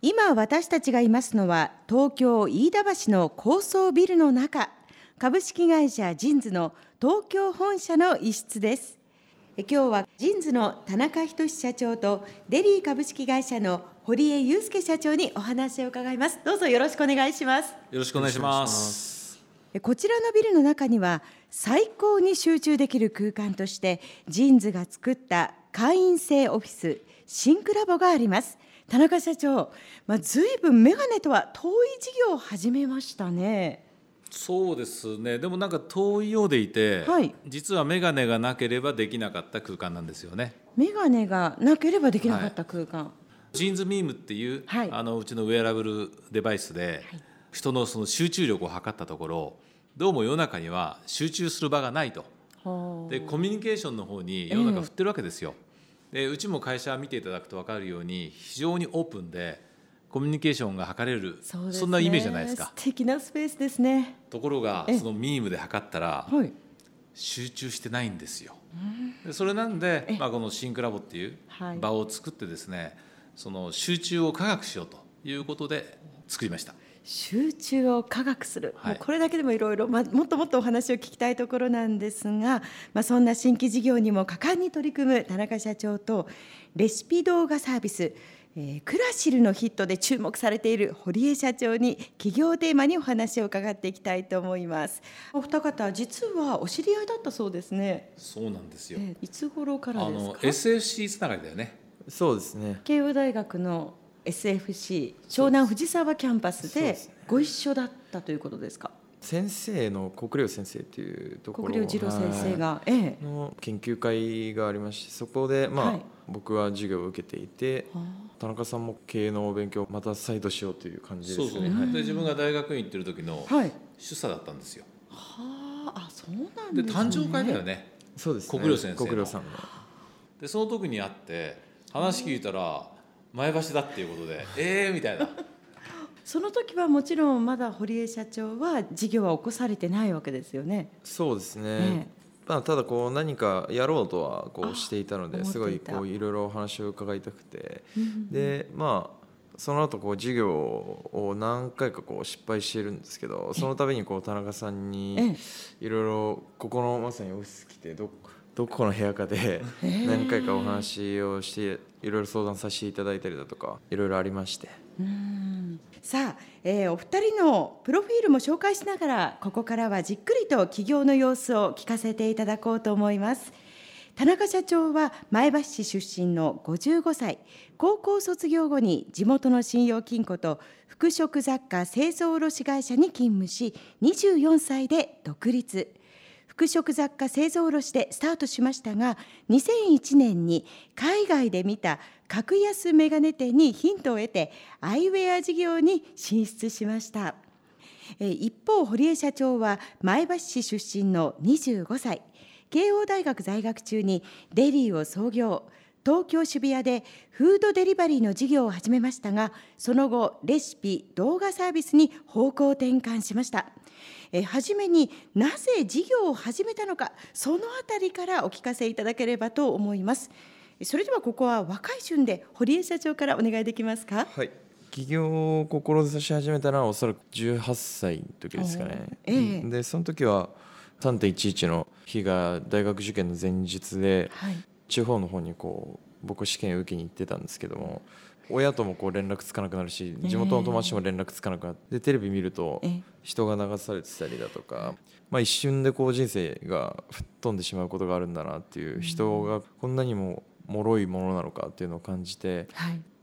今私たちがいますのは東京飯田橋の高層ビルの中株式会社ジンズの東京本社の一室です。今日はジンズの田中仁社長とデリー株式会社の堀江裕介社長にお話を伺います。どうぞよろしくお願いします。よろしくお願いします。こちらのビルの中には最高に集中できる空間としてジンズが作った会員制オフィスシンクラボがあります田中社長、まあ、ずいぶんメガネとは遠い事業を始めましたね。そうですね。でもなんか遠いようでいて、はい、実は眼鏡がなければできなかった空間なんですよね。眼鏡がなければできなかった空間、はい、ジーンズミームっていう、はい、あのうちのウェアラブルデバイスで、人のその集中力を測ったところどうも世の中には集中する場がないと。でコミュニケーションの方に世の中振ってるわけですよ、えーでうちも会社見ていただくと分かるように非常にオープンでコミュニケーションが図れるそ,、んなイメージじゃないですか。素敵なスペースですね。ところがそのミームで測ったら、はい、集中してないんですよ、でそれなんで、まあ、このシンクラボっていう場を作ってですね、はい、その集中を科学しようということで作りました集中を科学する、はい、もうこれだけでもいろいろもっともっとお話を聞きたいところなんですが、まあ、そんな新規事業にも果敢に取り組む田中社長とレシピ動画サービスえー、クラシルのヒットで注目されている堀江社長に企業テーマにお話を伺っていきたいと思います。お二方実はお知り合いだったそうですね。そうなんですよ、えー、いつ頃からですか？あの SFC つながりだよね。そうですね。慶応大学の SFC 湘南藤沢キャンパスでご一緒だったということですか？先生の国領先生というところ国領次郎先生が、ええ、の研究会がありましてそこで、まあ、はい、僕は授業を受けていて田中さんも経営のお勉強また再度しようという感じですね。そうそう、はい、で自分が大学院行ってる時の主査だったんですよ、はあ。あそうなんです、ね、誕生会だよね。そうです、ね、国領先生国領さんがでその時に会って話聞いたら前橋だっていうことでえ えー、みたいな。その時はもちろんまだ堀江社長は事業は起こされてないわけですよね。そうですね、ね。まあ、ただこう何かやろうとはこうしていたのですごいこういろいろお話を伺いたくて、でまあその後こう授業を何回かこう失敗しているんですけどその度にこう田中さんにいろいろここのまさにオフィス来てどどこの部屋かで何回かお話をしていろいろ相談させていただいたりだとかいろいろありまして。さあ、えー、お二人のプロフィールも紹介しながらここからはじっくりと起業の様子を聞かせていただこうと思います。田中社長は前橋市出身の55歳高校卒業後に地元の信用金庫と服飾雑貨製造卸会社に勤務し24歳で独立服飾雑貨製造卸でスタートしましたが2001年に海外で見た格安メガネ店にヒントを得てアイウェア事業に進出しました。一方堀江社長は前橋市出身の25歳。慶応大学在学中にデリーを創業。東京渋谷でフードデリバリーの事業を始めましたがその後レシピ動画サービスに方向転換しました。え初めになぜ事業を始めたのかそのあたりからお聞かせいただければと思います。それではここは若い順で堀江社長からお願いできますか？はい。起業を志し始めたのはおそらく18歳の時ですかね、えー、でその時は3.11の日が大学受験の前日で、はい、地方の方にこう僕試験受けに行ってたんですけども親ともこう連絡つかなくなるし地元の友達も連絡つかなくなってテレビ見ると人が流されてたりだとか、まあ、一瞬でこう人生が吹っ飛んでしまうことがあるんだなっていう人がこんなにも脆いものなのかっていうのを感じて、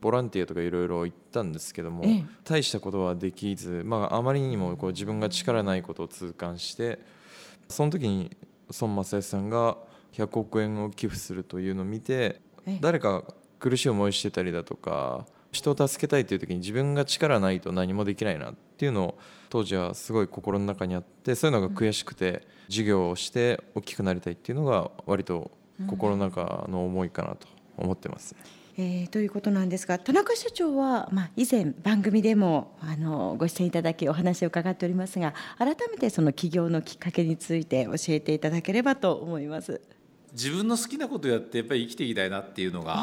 ボランティアとかいろいろ行ったんですけども、大したことはできず、まあ、あまりにもこう自分が力ないことを痛感してその時に孫正義さんが100億円を寄付するというのを見て誰か苦しい思いしてたりだとか人を助けたいという時に自分が力ないと何もできないなっていうのを当時はすごい心の中にあってそういうのが悔しくて授業をして大きくなりたいっていうのが割と心の中の思いかなと思ってます、えー、ということなんですが田中社長は、まあ、以前番組でもあのご出演いただきお話を伺っておりますが改めてその起業のきっかけについて教えていただければと思います。自分の好きなことやってやっぱり生きていきたいなっていうのが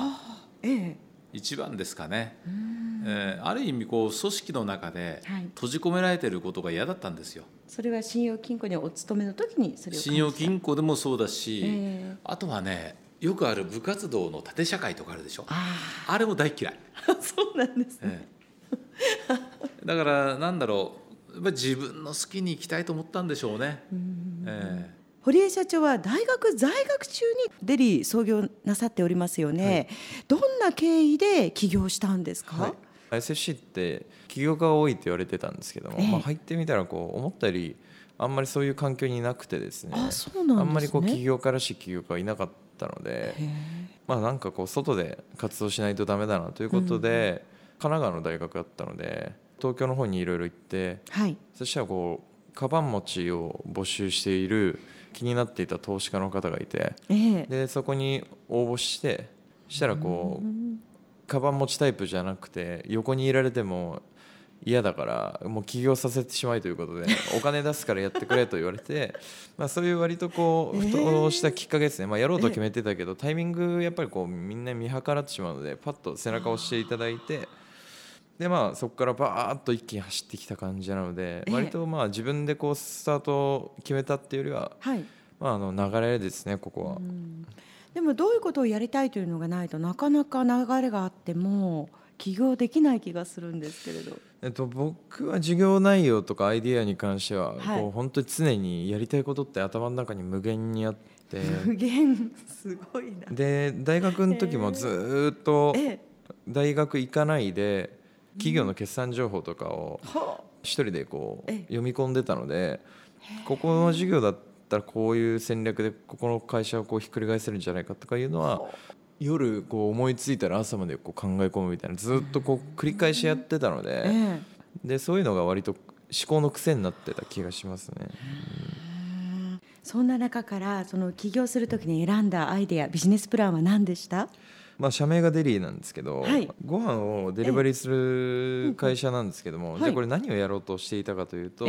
一番ですかね、えー、ある意味こう組織の中で閉じ込められていることが嫌だったんですよ。それは信用金庫にお勤めの時にそれを信用金庫でもそうだし、えー、あとはねよくある部活動の縦社会とかあるでしょ。あれも大嫌い。そうなんですね、えー、だからなんだろうやっぱり自分の好きに生きたいと思ったんでしょうね。えー堀江社長は大学在学中にデリー創業なさっておりますよね、はい、どんな経緯で起業したんですか、はい。SFC って起業家が多いって言われてたんですけども、ええ、まあ、入ってみたらこう思ったよりあんまりそういう環境になくてですね。あそうなん、ね、あんまりこう起業家らしい起業家はいなかったのでまあなんかこう外で活動しないとダメだなということで、うん、神奈川の大学だったので東京の方にいろいろ行って、はい、そしたらこうカバン持ちを募集している気になっていた投資家の方がいて、えでそこに応募してしたらこうカバン持ちタイプじゃなくて横にいられても嫌だからもう起業させてしまいということで お金出すからやってくれと言われてまあそういう割とこうふとしたきっかけですね、まあ、やろうと決めてたけどタイミングやっぱりこうみんな見計らってしまうのでパッと背中を押していただいて。でまあそこからバーッと一気に走ってきた感じなので、割とまあ自分でこうスタートを決めたっていうよりは、まあ、あの流れですねここは。でもどういうことをやりたいというのがないとなかなか流れがあっても起業できない気がするんですけれど。えっと、僕は授業内容とかアイディアに関しては、はい、こう本当に常にやりたいことって頭の中に無限にあって。無限。すごいな。で大学の時もずっと大学行かないで企業の決算情報とかを一人でこう読み込んでたのでここの授業だったらこういう戦略でここの会社をこうひっくり返せるんじゃないかとかいうのは夜こう思いついたら朝までこう考え込むみたいなずっとこう繰り返しやってたのででそういうのが割と思考の癖になってた気がしますね。そんな中からその起業するときに選んだアイデアビジネスプランは何でした？まあ、社名がデリーなんですけど、はい、ご飯をデリバリーする会社なんですけども、じゃあこれ何をやろうとしていたかというと、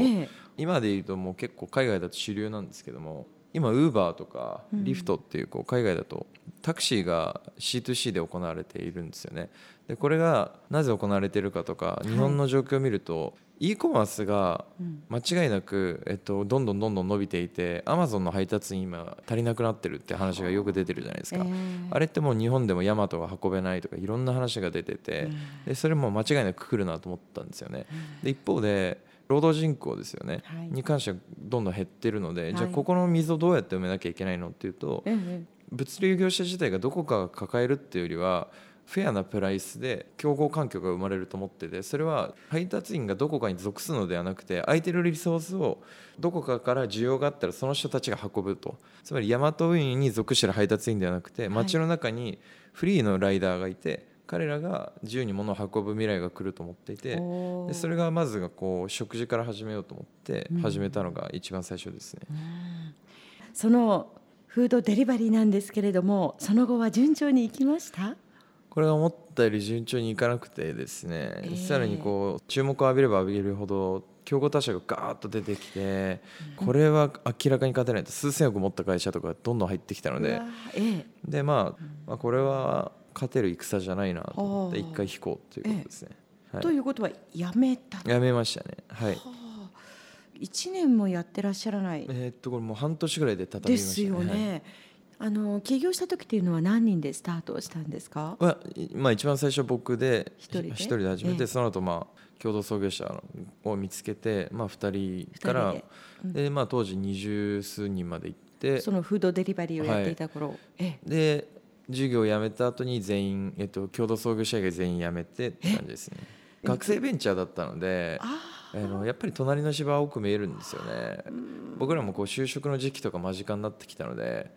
今でいうともう結構海外だと主流なんですけども今ウーバーとかリフトっていうこう海外だとタクシーが C2C で行われているんですよね。でこれがなぜ行われているかとか日本の状況を見ると、e コマースが間違いなく、えっと、どんどんどんどん伸びていてアマゾンの配達員今足りなくなってるって話がよく出てるじゃないですか、えー、あれってもう日本でもヤマトが運べないとかいろんな話が出てて、でそれも間違いなく来るなと思ったんですよね。で一方で労働人口ですよね、はい、に関してはどんどん減ってるので、はい、じゃあここの溝をどうやって埋めなきゃいけないのっていうと、物流業者自体がどこかが抱えるっていうよりはフェアなプライスで競合環境が生まれると思っててそれは配達員がどこかに属すのではなくて空いてるリソースをどこかから需要があったらその人たちが運ぶと。つまりヤマト運輸に属してる配達員ではなくて街の中にフリーのライダーがいて、彼らが自由に物を運ぶ未来が来ると思っていてでそれがまずがこう食事から始めようと思って始めたのが一番最初ですね。そのフードデリバリーなんですけれどもその後は順調にいきました？これが思ったより順調にいかなくてですね、えー、さらにこう注目を浴びれば浴びるほど競合他社がガーッと出てきて、これは明らかに勝てないと数千億持った会社とかどんどん入ってきたので、えー、でまあ、まあこれは勝てる戦じゃないなと思って一回引こうということですね。はい、ということはやめたやめましたね。はい。一年もやってらっしゃらない。えー、っとこれもう半年ぐらいで畳みましたね。ですよね。はいあの起業した時っていうのは何人でスタートしたんですか？まあ、まあ、一番最初僕で一人で？人で始めて、ええ、その後まあ共同創業者を見つけて、まあ二人からでうん、でまあ当時二十数人まで行って、そのフードデリバリーをやっていた頃、はいええ、で授業を辞めた後に全員、えっと、共同創業者以外全員辞めてって感じですね。学生ベンチャーだったのであのやっぱり隣の芝は多く見えるんですよね。僕らもこう就職の時期とか間近になってきたので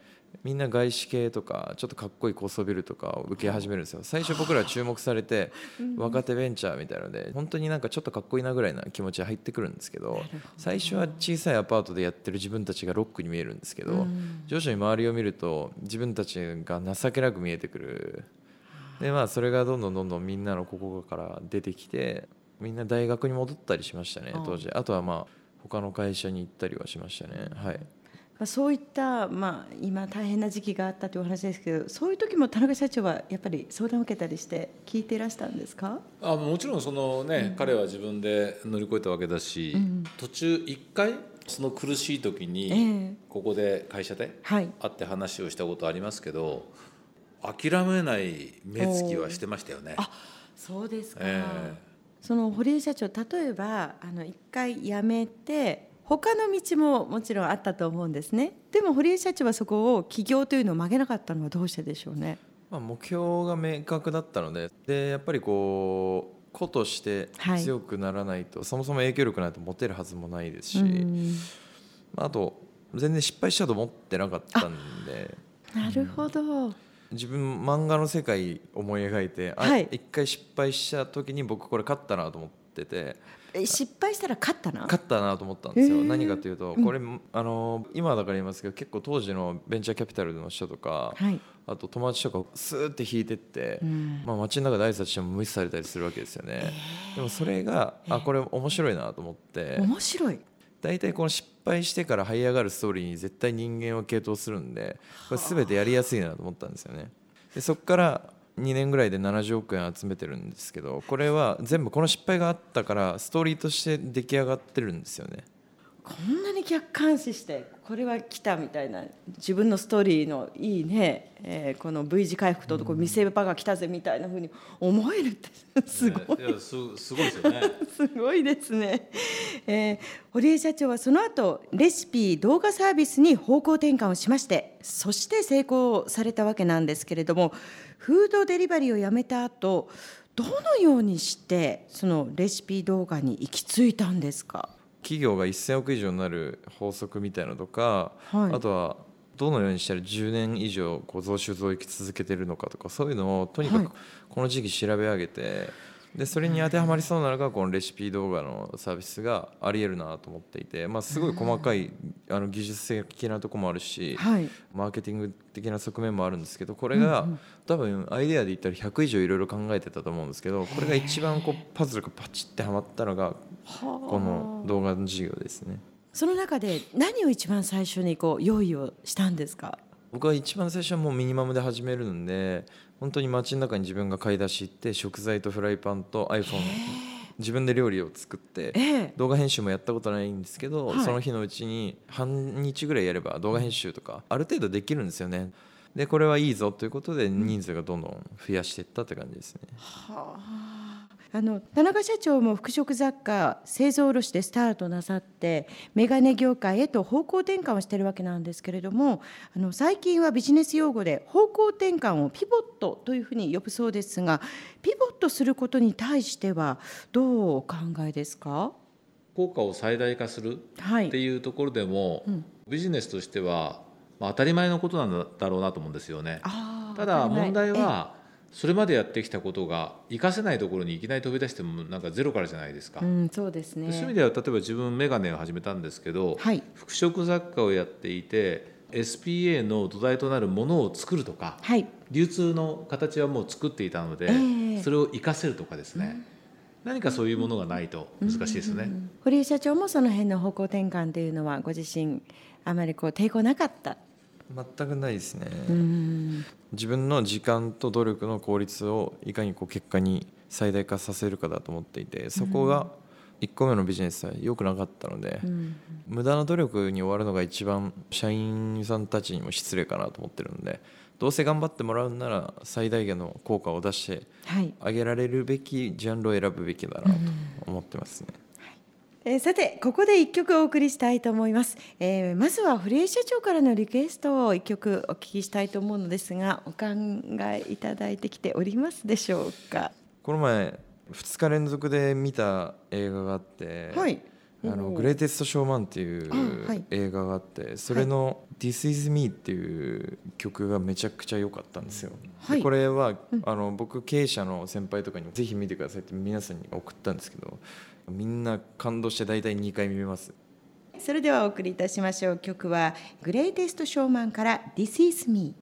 みんな外資系とかちょっとかっこいい高層ビルとかを受け始めるんですよ。最初僕ら注目されて若手ベンチャーみたいので本当になんかちょっとかっこいいなぐらいな気持ち入ってくるんですけど最初は小さいアパートでやってる自分たちがロックに見えるんですけど徐々に周りを見ると自分たちが情けなく見えてくる。でまあそれがどんどんどんどんみんなのここから出てきてみんな大学に戻ったりしましたね当時。あとはまあ他の会社に行ったりはしましたね。はいそういった、まあ、今大変な時期があったというお話ですけどそういう時も田中社長はやっぱり相談を受けたりして聞いていらしたんですか？あもちろんそのね、うん、彼は自分で乗り越えたわけだし、うん、途中一回その苦しい時にここで会社で会って話をしたことありますけど、諦めない目つきはしてましたよね。あそうですか、えー、その堀江社長例えばあの一回辞めて他の道ももちろんあったと思うんですね。でも堀江社長はそこを起業というのを曲げなかったのはどうしてでしょうね、まあ、目標が明確だったのででやっぱりこう個として強くならないと、はい、そもそも影響力ないと持てるはずもないですし、まあ、あと全然失敗したと思ってなかったんで。なるほど、うん、自分漫画の世界思い描いて、はい、一回失敗した時に僕これ勝ったなと思ってて失敗したら勝ったな？勝ったなと思ったんですよ、何かというとこれ、うん、あの今だから言いますけど結構当時のベンチャーキャピタルの人とか、はい、あと友達とかスーって引いてって、うん、まあ、街の中で挨拶しても無視されたりするわけですよね、えー、でもそれがあこれ面白いなと思って。面白い。大体この失敗してから這い上がるストーリーに絶対人間は傾倒するんでこれ全てやりやすいなと思ったんですよね。でそこから2年ぐらいで70億円集めてるんですけどこれは全部この失敗があったからストーリーとして出来上がってるんですよね。こんなに客観視してこれは来たみたいな自分のストーリーのいいね、えー、この V 字回復とこう見せ場が来たぜみたいなふうに思えるってすごい、ね、すすごいですよね。すごいですね、えー、堀江社長はその後レシピ動画サービスに方向転換をしましてそして成功されたわけなんですけれどもフードデリバリーをやめた後どのようにしてそのレシピ動画に行き着いたんですか？企業が1000億以上になる法則みたいなのとか、はい、あとはどのようにしたら10年以上こう増収増益続けてるのかとかそういうのをとにかくこの時期調べ上げて、でそれに当てはまりそうなのがこのレシピ動画のサービスがありえるなと思っていて、まあ、すごい細かいあの技術的なとこもあるし、はい、マーケティング的な側面もあるんですけどこれが多分アイデアで言ったら100以上いろいろ考えてたと思うんですけどこれが一番こうパズルがパチってはまったのがこの動画の授業ですね。その中で何を一番最初にこう用意をしたんですか？僕は一番最初はもうミニマムで始めるんで本当に街の中に自分が買い出し行って食材とフライパンと iPhone 自分で料理を作って、動画編集もやったことないんですけど、その日のうちに半日ぐらいやれば動画編集とかある程度できるんですよね。でこれはいいぞということで人数がどんどん増やしていったって感じですね。はああの田中社長も服飾雑貨製造卸でスタートなさってメガネ業界へと方向転換をしているわけなんですけれどもあの最近はビジネス用語で方向転換をピボットというふうに呼ぶそうですがピボットすることに対してはどうお考えですか？効果を最大化するっていうところでも、はいうん、ビジネスとしては、まあ、当たり前のことなんだろうなと思うんですよね。ただ問題はそれまでやってきたことが活かせないところにいきなり飛び出してもなんかゼロからじゃないですか、うん、そうですね。そういう意味では例えば自分メガネを始めたんですけど、はい、服飾雑貨をやっていて SPA の土台となるものを作るとか、はい、流通の形はもう作っていたので、えー、それを活かせるとかですね、うん、何かそういうものがないと難しいですね、うんうん、堀井社長もその辺の方向転換というのはご自身あまりこう抵抗なかった全くないですね。自分の時間と努力の効率をいかにこう結果に最大化させるかだと思っていてそこが1個目のビジネスは良くなかったので、無駄な努力に終わるのが一番社員さんたちにも失礼かなと思ってるのでどうせ頑張ってもらうなら最大限の効果を出してあげられるべきジャンルを選ぶべきだなと思ってますね。えー、さてここで一曲お送りしたいと思います、えー、まずは堀江社長からのリクエストを一曲お聞きしたいと思うのですがお考えいただいてきておりますでしょうか？この前2日連続で見た映画があって、はい、あのグレイテスト・ショーマンっていう映画があってそれの「This is Me」っていう曲がめちゃくちゃ良かったんですよ。はい、これは、あの僕経営者の先輩とかにもぜひ見てくださいって皆さんに送ったんですけどみんな感動して大体2回見ます。それではお送りいたしましょう。曲はグレイテストショーマンから This is me